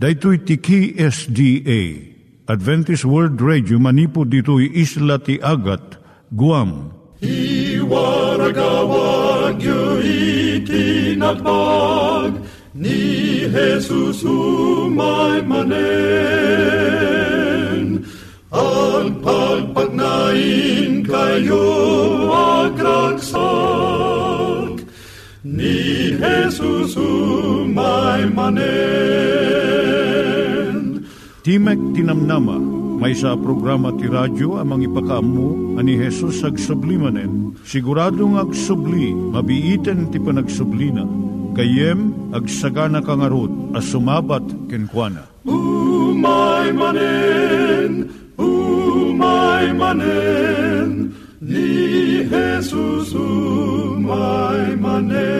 Daitui tiki SDA Adventist World Radio manipu ditui isla ti Agat Guam. I waragawag yu itinatpag ni Jesus umay manen al pagpagnain kayo agkansak ni Jesus umay manen Timek Tinamnama, may sa programa ti radyo amang ipakaamu ani Hesus ag sublimanen. Siguradong ag subli, mabiiten ti panagsublina. Kayem ag sagana kangarot as sumabat kenkwana. Umay manen, umay manen, ni Jesus umay manen.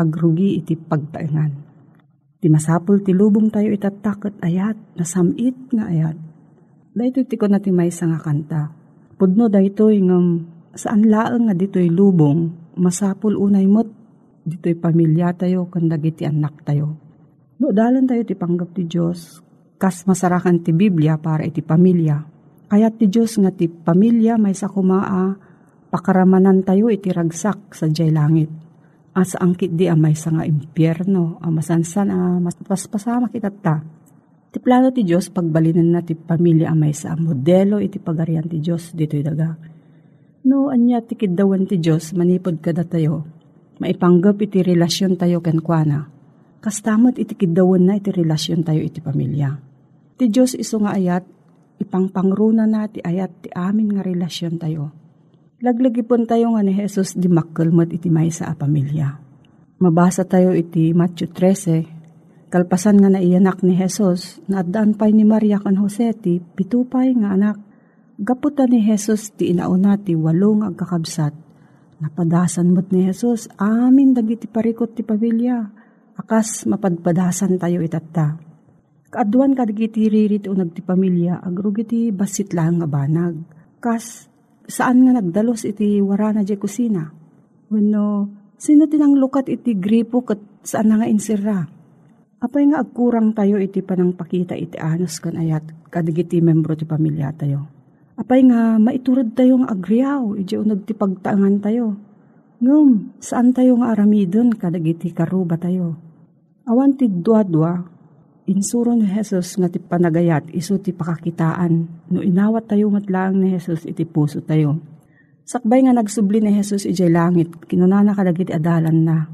agrugi iti pagtaengan. Ti masapul ti lubong tayo itatakot ayat, nasamit nga ayat. Dahito ti ko na ti may nga kanta. Pudno dahito ngam saan laang nga dito'y lubong, masapul unay mot, dito'y pamilya tayo, kandag iti anak tayo. No, dalan tayo ti panggap ti Diyos, kas masarakan ti Biblia para iti pamilya. Kaya ti Diyos nga ti pamilya may sa kumaa, pakaramanan tayo iti ragsak sa jay langit asa angkit di amay sa nga impyerno, amasansan a mas paspasama kita ta. Ti plano ti Diyos pagbalinan na ti pamilya amay sa modelo iti pagarian ti Diyos dito'y daga. No, anya ti kidawan ti Diyos manipod kada tayo. Maipanggap iti relasyon tayo kenkwana. Kastamot iti kidawan na iti relasyon tayo iti pamilya. Ti Diyos iso nga ayat, ipangpangruna na ti ayat ti amin nga relasyon tayo Laglagi pon tayo nga ni Jesus di makkalmat iti may sa pamilya. Mabasa tayo iti Matthew 13, kalpasan nga naiyanak ni Jesus, naadaan pa'y ni Maria kan Jose ti pitupay nga anak. Gaputa ni Jesus ti inauna ti walong agkakabsat. Napadasan mo't ni Jesus, amin dagiti parikot ti pamilya. Akas mapadpadasan tayo itatta. Kaaduan kadagiti ririt unag ti pamilya, agrugiti basit lang nga banag. Kas saan nga nagdalos iti warana di kusina. Wano, sino tinang lukat iti gripo kat saan nga insira. Apay nga agkurang tayo iti panang pakita iti anos kan ayat kadigiti membro ti pamilya tayo. Apay nga maiturod tayo nga agriyaw, iti unag ti pagtaangan tayo. Ngum, saan tayo nga aramidon kadagiti karuba tayo. Awan ti dua-dua, insuro ni Jesus nga ti panagayat iso ti pakakitaan no inawat tayo matlaang ni Jesus iti puso tayo. Sakbay nga nagsubli ni Jesus ijay langit, kinunana kadagiti adalan na.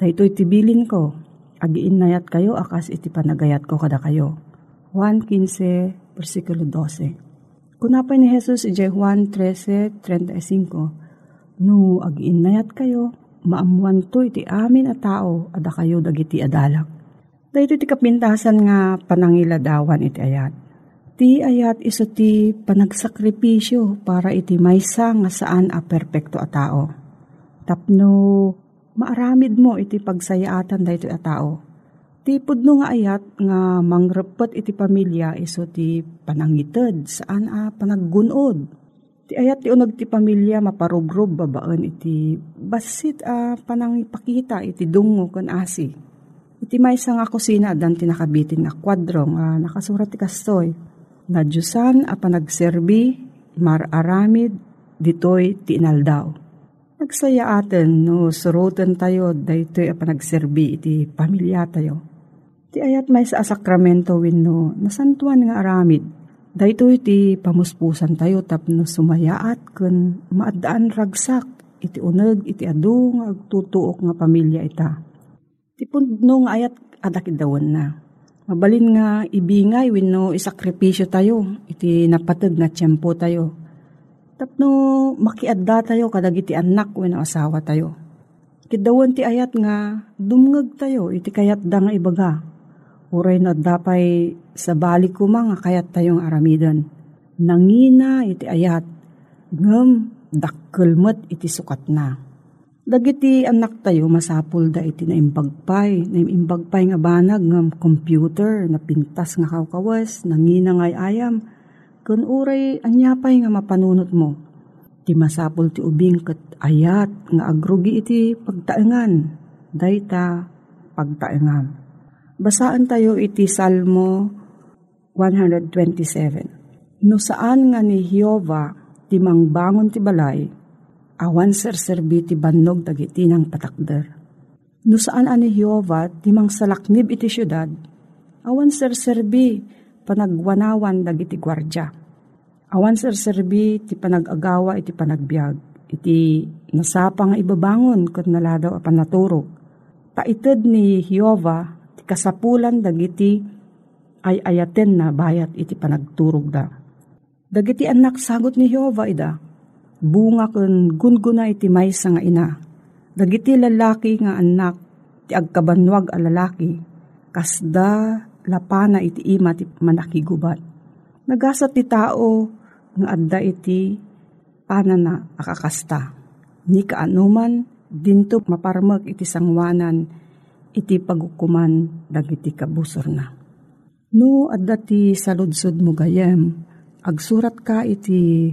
Dahito itibilin ko, agiin nayat kayo akas iti panagayat ko kada kayo. 1.15 versikulo 12 Kunapay ni Jesus ijay Juan 13.35 No, agiin nayat kayo, maamuan to iti amin a tao, ada kayo dagiti adalak Dahito ti kapintasan nga panangiladawan iti ayat. Ti ayat iso ti panagsakripisyo para iti maysa nga saan a perpekto a tao. Tapno maaramid mo iti pagsayaatan dahito a tao. Ti pudno nga ayat nga mangrepet iti pamilya iso ti panangited saan a panaggunod. Ti ayat ti unag ti pamilya maparubrob babaan iti basit a panangipakita iti dungo kan asi Iti may nga kusina dan tinakabitin nga kwadro nga nakasurat ti kastoy. Na Diyosan a panagserbi, mararamid, ditoy ti inaldaw. Nagsaya atin no surutan tayo daytoy a panagserbi iti pamilya tayo. Ti ayat may sa sakramento wenno nasantuan nga aramid. Daytoy ti pamuspusan tayo tapno sumayaat kun maadaan ragsak iti uneg iti adu nga agtutuok nga pamilya ita Ti puno nga ayat adak dawan na. Mabalin nga ibingay wenno isakripisyo tayo iti napateg nga tiyempo tayo. Tapno makiadda tayo kadag iti anak wenno asawa tayo. Kidawan ti ayat nga dumngag tayo iti kayat da nga ibaga. Uray na dapay sa balik ko mga kayat tayong aramidan. Nangina iti ayat ngem dakkelmet iti sukat na Dagiti anak tayo masapul da iti naimbagpay, naimbagpay nga banag ng computer, na pintas nga kawkawas, nangina ngay ayam, kun uray anyapay nga mapanunot mo. Ti masapul ti ubing kat ayat nga agrugi iti pagtaengan, dayta pagtaengan. Basaan tayo iti Salmo 127. No saan nga ni Jehovah ti mangbangon ti balay, awan serserbi ti bannog dagiti ng patakder. No saan ani Jehovah ti salaknib iti syudad, awan serserbi panagwanawan dagiti gwardya. Awan sir serbi ti panagagawa iti panagbiag. Iti nasapa nga ibabangon kat naladaw a panaturog. Taited ni Hiova ti kasapulan dagiti ay ayaten na bayat iti panagturog da. Dagiti anak sagot ni Hiova ida. Bunga kun gunguna iti maysa nga ina. Dagiti lalaki nga anak ti agkabanwag a lalaki kasda lapana iti ima ti manakigubat. Nagasat ti tao nga adda iti panana akakasta. Ni kaanuman dinto maparmek iti sangwanan iti pagukuman dagiti kabusor na. No adda ti saludsod mo gayem, agsurat ka iti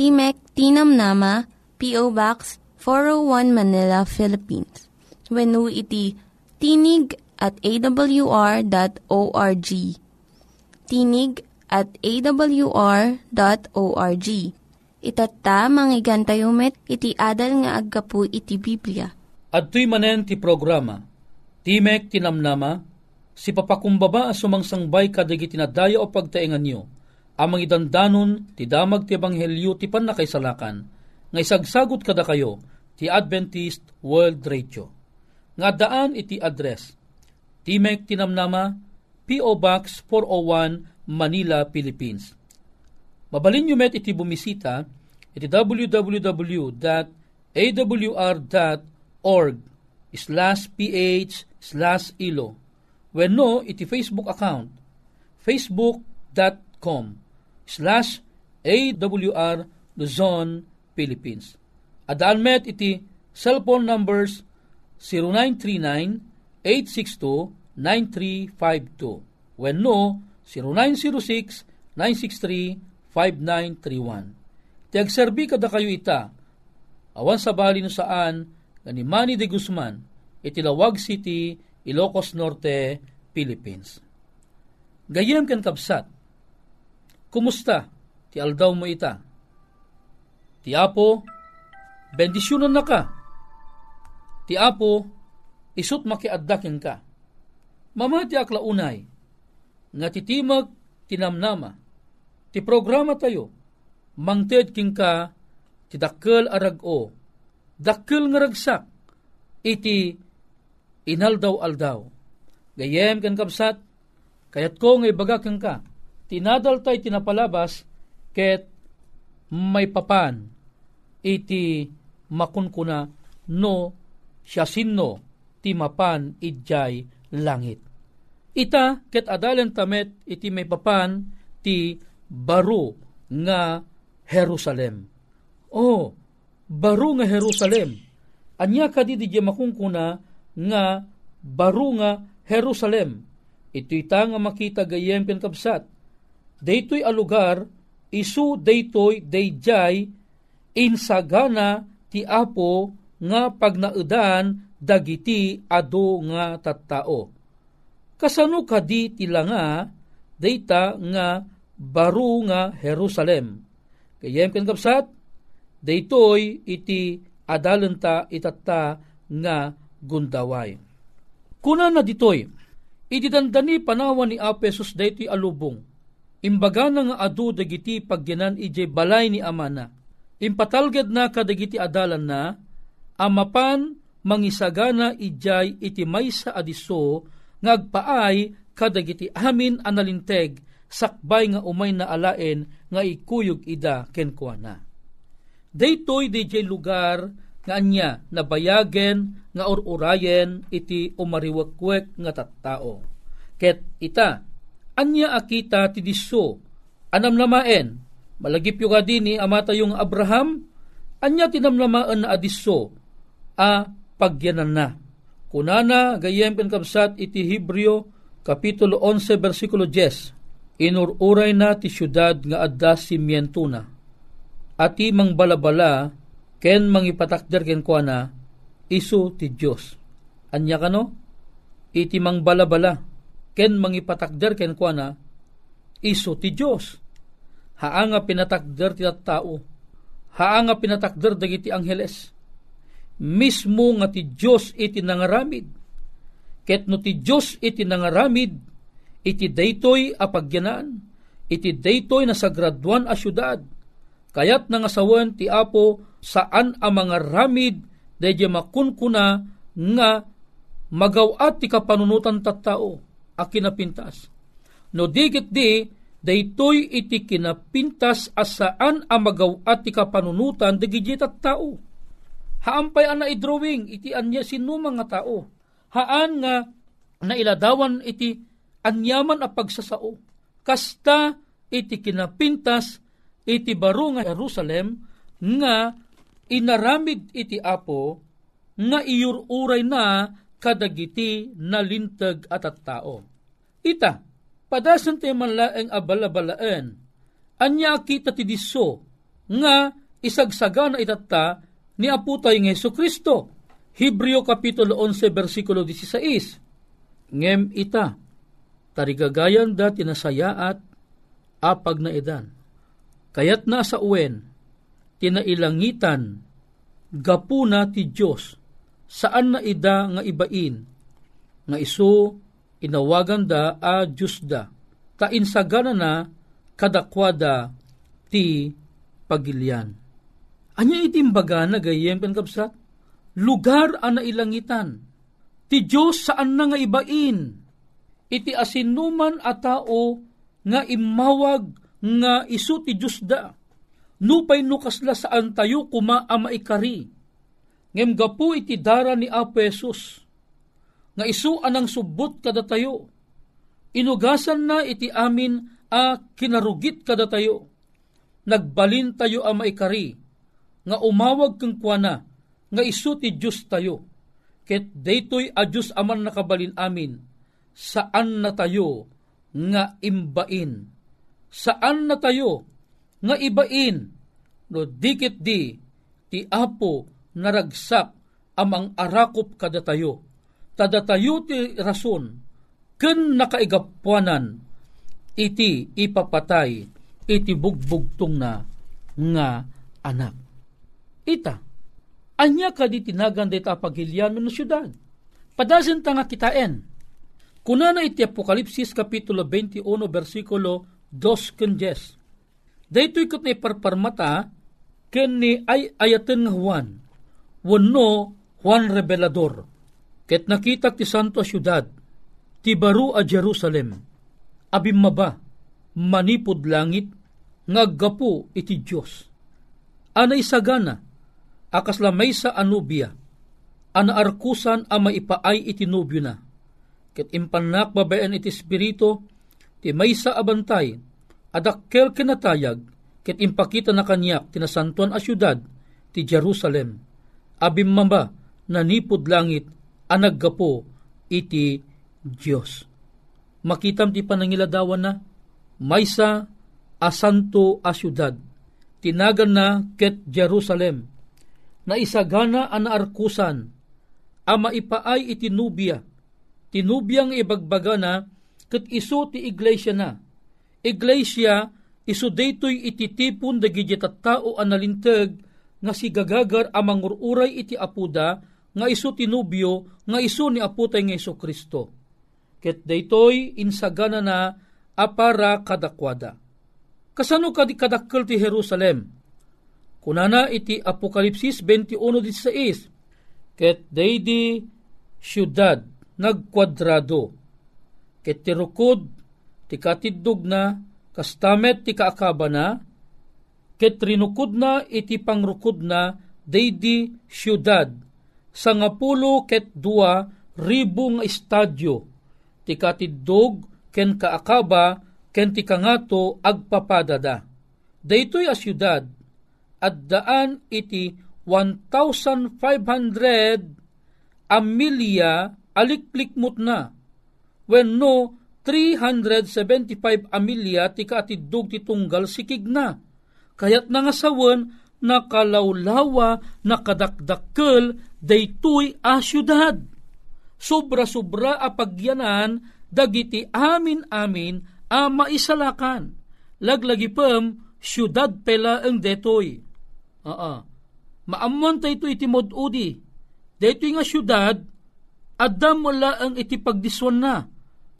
Timek Tinam Nama, P.O. Box 401 Manila, Philippines. When iti tinig at awr.org. Tinig at awr.org. Itatta, manggigan tayo met, iti adal nga aggapu iti Biblia. At tuy manen ti programa, Timek Tinamnama, si papakumbaba as sumangsangbay kadagi tinadaya o pagtaingan nyo, amang idandanon ti damag ti ebanghelyo ti panakaisalakan, nga isagsagot kada kayo, ti Adventist World Radio. Nga daan iti address, Timek Tinamnama, P.O. Box 401, Manila, Philippines. Mabalin nyo met iti bumisita iti www.awr.org slash ph slash ilo when no iti Facebook account facebook.com slash awr Luzon, Philippines. Adaan met iti cellphone numbers 0939 862-9352. When no, 0906-963-5931. Tiagserbi kada kayo ita, awan sa bali no saan, ni Manny de Guzman, itilawag City, Ilocos Norte, Philippines. Gayem ken kapsat, kumusta? Ti aldaw mo ita. Ti Apo, bendisyonan na ka. Ti Apo, isut makiaddakin ka. Mamati akla unay, nga titimag tinamnama, ti programa tayo, mangted king ka, ti dakkel arag-o, dakkel nga ragsak, iti inaldaw-aldaw. Gayem kan kapsat, kayat ko ngay bagakang ka, tinadal tay tinapalabas, ket may papan, iti makunkuna no siya sinno ti mapan idjay langit. Ita ket adalan tamet iti may papan ti baro nga Jerusalem. Oh, baro nga Jerusalem. Anya kadi di makungkuna nga baro nga Jerusalem. Ito ita nga makita gayem ken kapsat. Daytoy a lugar isu daytoy dayjay insagana ti apo nga pagnaudan dagiti ado nga tattao. Kasano kadi tila nga data nga baro nga Jerusalem. Kayem ken kapsat, daytoy iti adalenta itatta nga gundaway. Kuna na ditoy, iti dandani panawan ni Apesos daytoy alubong. Imbaga na nga adu dagiti pagyanan ije balay ni amana. Impatalged na kadagiti adalan na, amapan mangisagana ijay iti maysa adiso ngagpaay kadagiti amin analinteg sakbay nga umay na alaen nga ikuyog ida kenkwana. Daytoy DJ lugar nga anya nabayagen nga ururayen iti umariwakwek nga tattao. Ket ita, anya akita ti diso, anam namaen, malagip yung ni amata yung Abraham, anya tinamlamaan na adiso, a pagyanan na. Kunana gayem ken kapsat iti Hebreo kapitulo 11 bersikulo 10. inururay na ti syudad nga adda simiento na. Ati mang balabala, ken mangipatakder ken kwa na, iso ti Diyos. Anya kano? Iti mang balabala, ken mangipatakder ken kwa na, iso ti Diyos. Haanga pinatakder ti tao. Haanga pinatakder dagiti angheles. Mismo nga ti Diyos iti nangaramid. Ket no ti Diyos iti nangaramid, iti daytoy a pagyanaan, iti daytoy na sagraduan a syudad, kayat nangasawan ti Apo saan a mga ramid daydi makunkuna nga magawat ti kapanunutan tattao a kinapintas. No digit di, daytoy iti kinapintas asaan a magawat ti kapanunutan digiti tattao. Haampay ana i-drawing iti anya sino mga tao. Haan nga nailadawan iti anyaman a pagsasao. Kasta iti kinapintas iti baro nga Jerusalem nga inaramid iti Apo nga iyururay na kadagiti nalintag at at tao. Ita, padasan tayo manlaeng abalabalaan, anya kita ti diso nga isagsaga na itata ni Apo tayo ng Yeso Kristo. Hebreo Kapitulo 11, versikulo 16. Ngem ita, tarigagayan da tinasayaat apag na edan. Kayat na sa uwen, tinailangitan, gapuna ti Diyos, saan na ida nga ibain, nga iso inawagan da a Diyos da, kainsagana na kadakwada ti pagilian. Anya itimbaga na gayem penkapsat, lugar ana ilangitan, ti Diyos saan na nga ibain, iti asinuman a tao nga imawag nga isu ti Diyos da. Nupay nukasla saan tayo kuma ama ikari. Ngem gapu iti dara ni Apo Jesus. Nga isu anang subot kada tayo. Inugasan na iti amin a kinarugit kada tayo. Nagbalin tayo ama ikari. Nga umawag kang kuana. Nga isu ti Diyos tayo. Ket daytoy a Diyos aman nakabalin amin. Saan na tayo nga imbain saan na tayo nga ibain no dikit di ti apo naragsak amang arakop kada tayo tada tayo ti rason ken nakaigapuanan iti ipapatay iti bugbugtong na nga anak ita anya ka di tinagan dita pagilyan no syudad padasen ta nga kitaen kuna na iti Apokalipsis kapitulo 21 versikulo dos ken jes. Daytoy kat ni parparmata ken ni ay ayaten nga Juan. Wano Juan Revelador. Ket nakita ti santo syudad, ti baru a Jerusalem. Abim maba, manipod langit, ngaggapo iti Diyos. Ana isagana, akas lamay sa anubia, ana arkusan a maipaay iti nubyo na. Ket impanak babayan iti spirito, ti maysa abantay, adakkel kinatayag, ket impakita na kanyak tinasantuan a syudad, ti Jerusalem. Abim mamba, nanipod langit, anaggapo, iti Diyos. Makitam ti panangiladawan na, maysa asanto a syudad, tinagan na ket Jerusalem, na isagana an arkusan, ama ipaay iti nubya, tinubiyang ibagbaga na, ket iso ti iglesia na. Iglesia, iso daytoy ititipon dagiti tao analinteg nga si gagagar amang ururay iti apuda nga iso tinubyo nga iso ni aputay nga iso Kristo. Ket daytoy insagana na apara kadakwada. Kasano kadi kadakkel ti Jerusalem? Kunana iti Apokalipsis 21.16 Ket daydi syudad nagkwadrado ket ti rukod ti katiddog na kastamet ti kaakaba na ket rinukod na iti pangrukod na daydi syudad sangapulo ket dua ribu nga estadyo ti ken kaakaba ken ti agpapadada daytoy a syudad at daan iti 1,500 amilya alikplikmot na wenno 375 amilya ti kaatidog ti tunggal sikig na. Kayat na nga sawan, nakalawlawa, nakadakdakkel, daytoy a syudad. Sobra-sobra a pagyanan, dagiti amin-amin a maisalakan. Laglagi pem, syudad pela ang detoy. Aa, maamuan tayo ito iti modudi. Detoy nga syudad, adam wala ang iti pagdiswan na.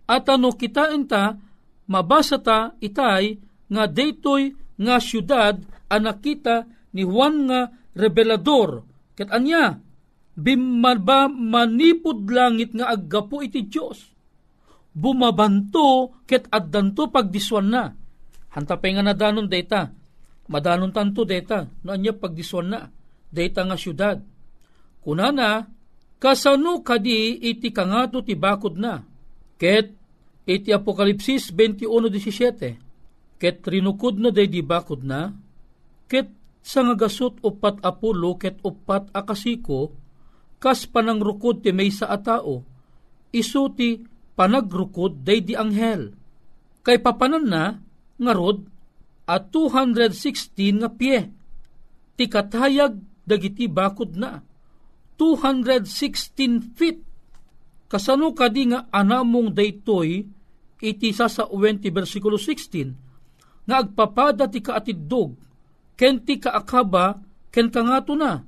At ano kita enta, mabasa ta itay nga detoy nga syudad anak kita ni Juan nga revelador. Ket anya, bimaba manipod langit nga aggapo iti Diyos. Bumabanto ket addanto pagdiswan na. Hantapay nga nadanon data. Madanon tanto data. No anya pagdiswan na. Data nga syudad. Kunana, kasano kadi iti kangato ti bakod na. Ket iti Apokalipsis 21.17. Ket rinukod na day di bakod na. Ket sa nga gasot upat apulo ket upat akasiko, kas panangrukod ti may sa atao, isuti panagrukod day di anghel. Kay papanan na, nga rod, at 216 nga pie. Ti katayag dagiti bakod na. 216 feet. Kasano kadi nga anamong daytoy iti sa sa 20 versikulo 16 nga agpapada ti kaatidog ken ti kaakaba ken kangato na.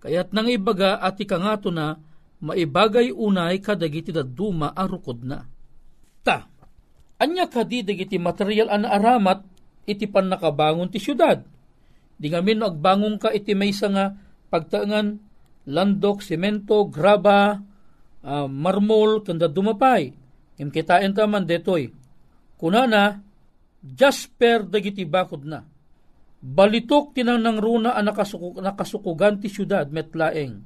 Kaya't nang ibaga at ti kangato na maibagay unay kadagiti daduma arukod na. Ta, anya kadi dagiti material an aramat iti pan nakabangon ti syudad. Di nga min agbangon ka iti may nga pagtaangan landok, semento, graba, uh, marmol, kanda dumapay. Im kitain taman detoy. Kunana, jasper dagiti bakod na. Balitok tinanang runa ang nakasukug, nakasukugan ti syudad metlaeng.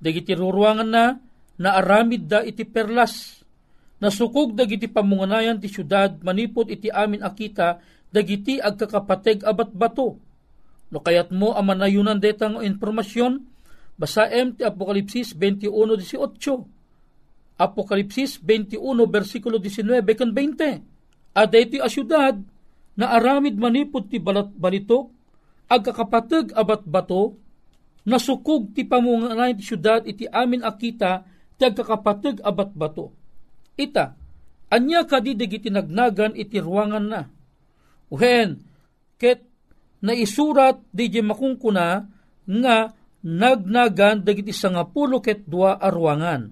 Dagiti ruruangan na, naaramid da iti perlas. Nasukog dagiti pamunganayan ti syudad, manipod iti amin akita, dagiti agkakapateg abat bato. No kayat mo ang manayunan detang informasyon, basaem ti Apokalipsis 21.18. Apokalipsis 21 versikulo 19 kan 20. Ada iti asyudad na aramid manipod ti balat balitok, agkakapateg abat bato, nasukog ti pamunganayan ti syudad iti amin akita ti agkakapateg abat bato. Ita, anya kadi dagiti nagnagan iti ruangan na. Uhen, ket naisurat di makungkuna nga nagnagan dagiti sangapulo ket dua arwangan.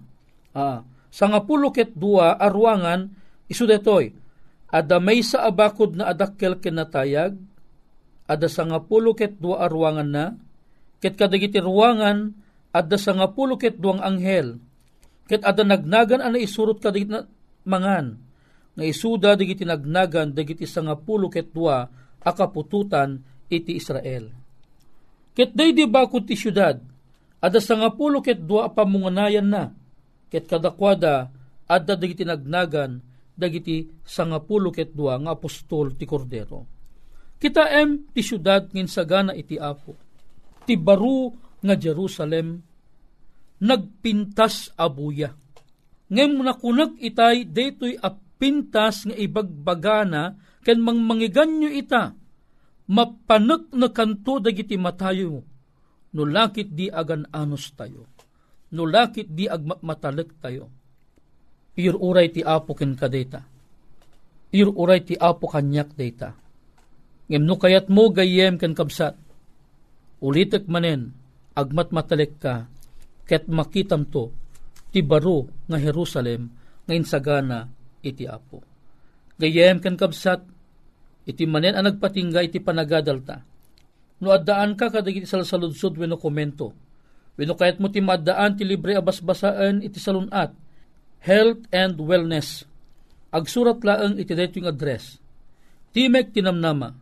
Ah, sangapulo ket dua arwangan isu detoy. Ada may sa abakod na adakkel kinatayag, ada sangapulo ket dua arwangan na, ket kadagiti ruwangan ada sangapulo ket duang anghel, ket ada nagnagan ana isurot kadagiti na mangan, nga isuda dagiti nagnagan dagiti sangapulo ket dua akapututan iti Israel. Ket day di bakod ti syudad, ada sangapulo ket dua pamunganayan na, ket kadakwada adda dagiti nagnagan dagiti sangapulo ket dua nga apostol ti Kordero. Kita em ti syudad ngin sagana iti Apo. Ti baru nga Jerusalem nagpintas abuya. Ngem nakunag itay detoy apintas nga ibagbagana ken mangmangiganyo ita mapanek na kanto dagiti matayo no lakit di agan anos tayo no lakit di agmatalek tayo iruray ti apo ken kadeta iruray ti apo kanyak data ngem no kayat mo gayem ken kabsat ulitek manen agmat matalek ka ket makitam to ti baro nga Jerusalem nga insagana iti apo gayem ken kabsat iti manen ang nagpatingga iti panagadalta. No addaan ka kadagiti salsaludsod wenno komento. Wenno kayat mo ti maddaan ti libre abasbasaan iti salunat. Health and Wellness. Agsurat laeng iti dayto yung address. Timek Tinamnama.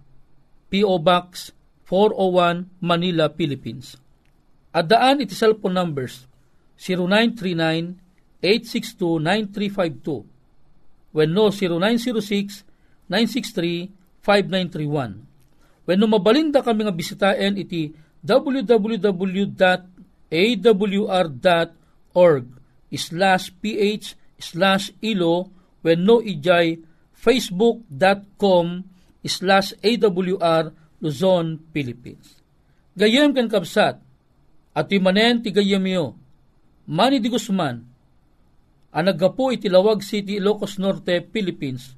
P.O. Box 401 Manila, Philippines. Addaan iti cellphone numbers 0939 862-9352 when no 0906-963 5931. When mabalinda kami nga bisitaen iti www.awr.org slash ph slash ilo when no ijay facebook.com slash awr Luzon, Philippines. Gayem ken kapsat, at imanen ti gayem yo, Manny Di Guzman, ang naggapo iti Lawag City, Ilocos Norte, Philippines,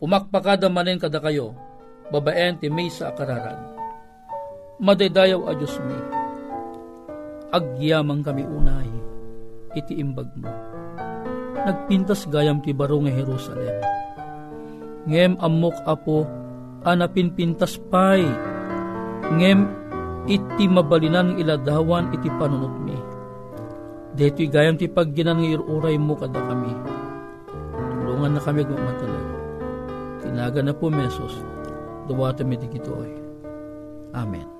umakpakada manen kada kayo, babaen ti may sa akararag. Madaydayaw a Diyos mi, agyamang kami unay, iti imbag mo. Nagpintas gayam ti baro nga Jerusalem. Ngem amok apo, anapin pintas pay, ngem iti mabalinan ng iladawan iti panunot mi. Deto'y gayam ti pagginan ng iruray mo kada kami. Tulungan na kami gumatalag. Tinaga na po mesos, duwata mi digitoy. Amen.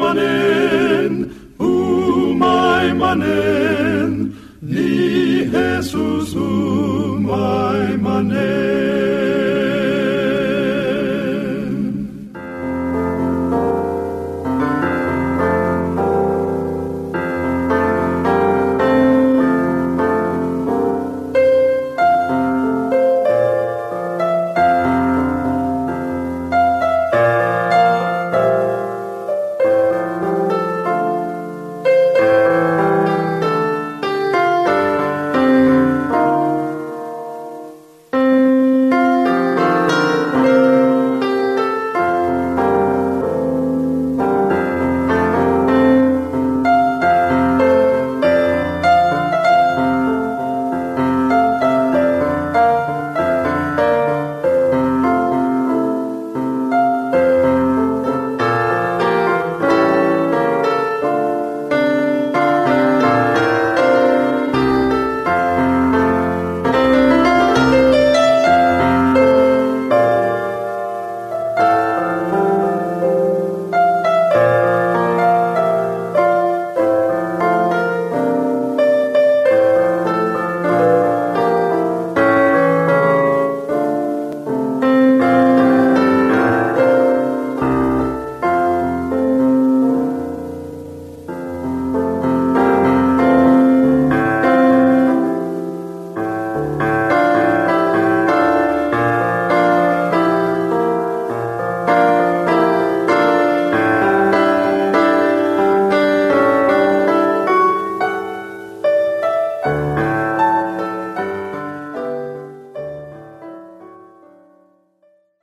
manen, umay manen, ni Jesus umay manen.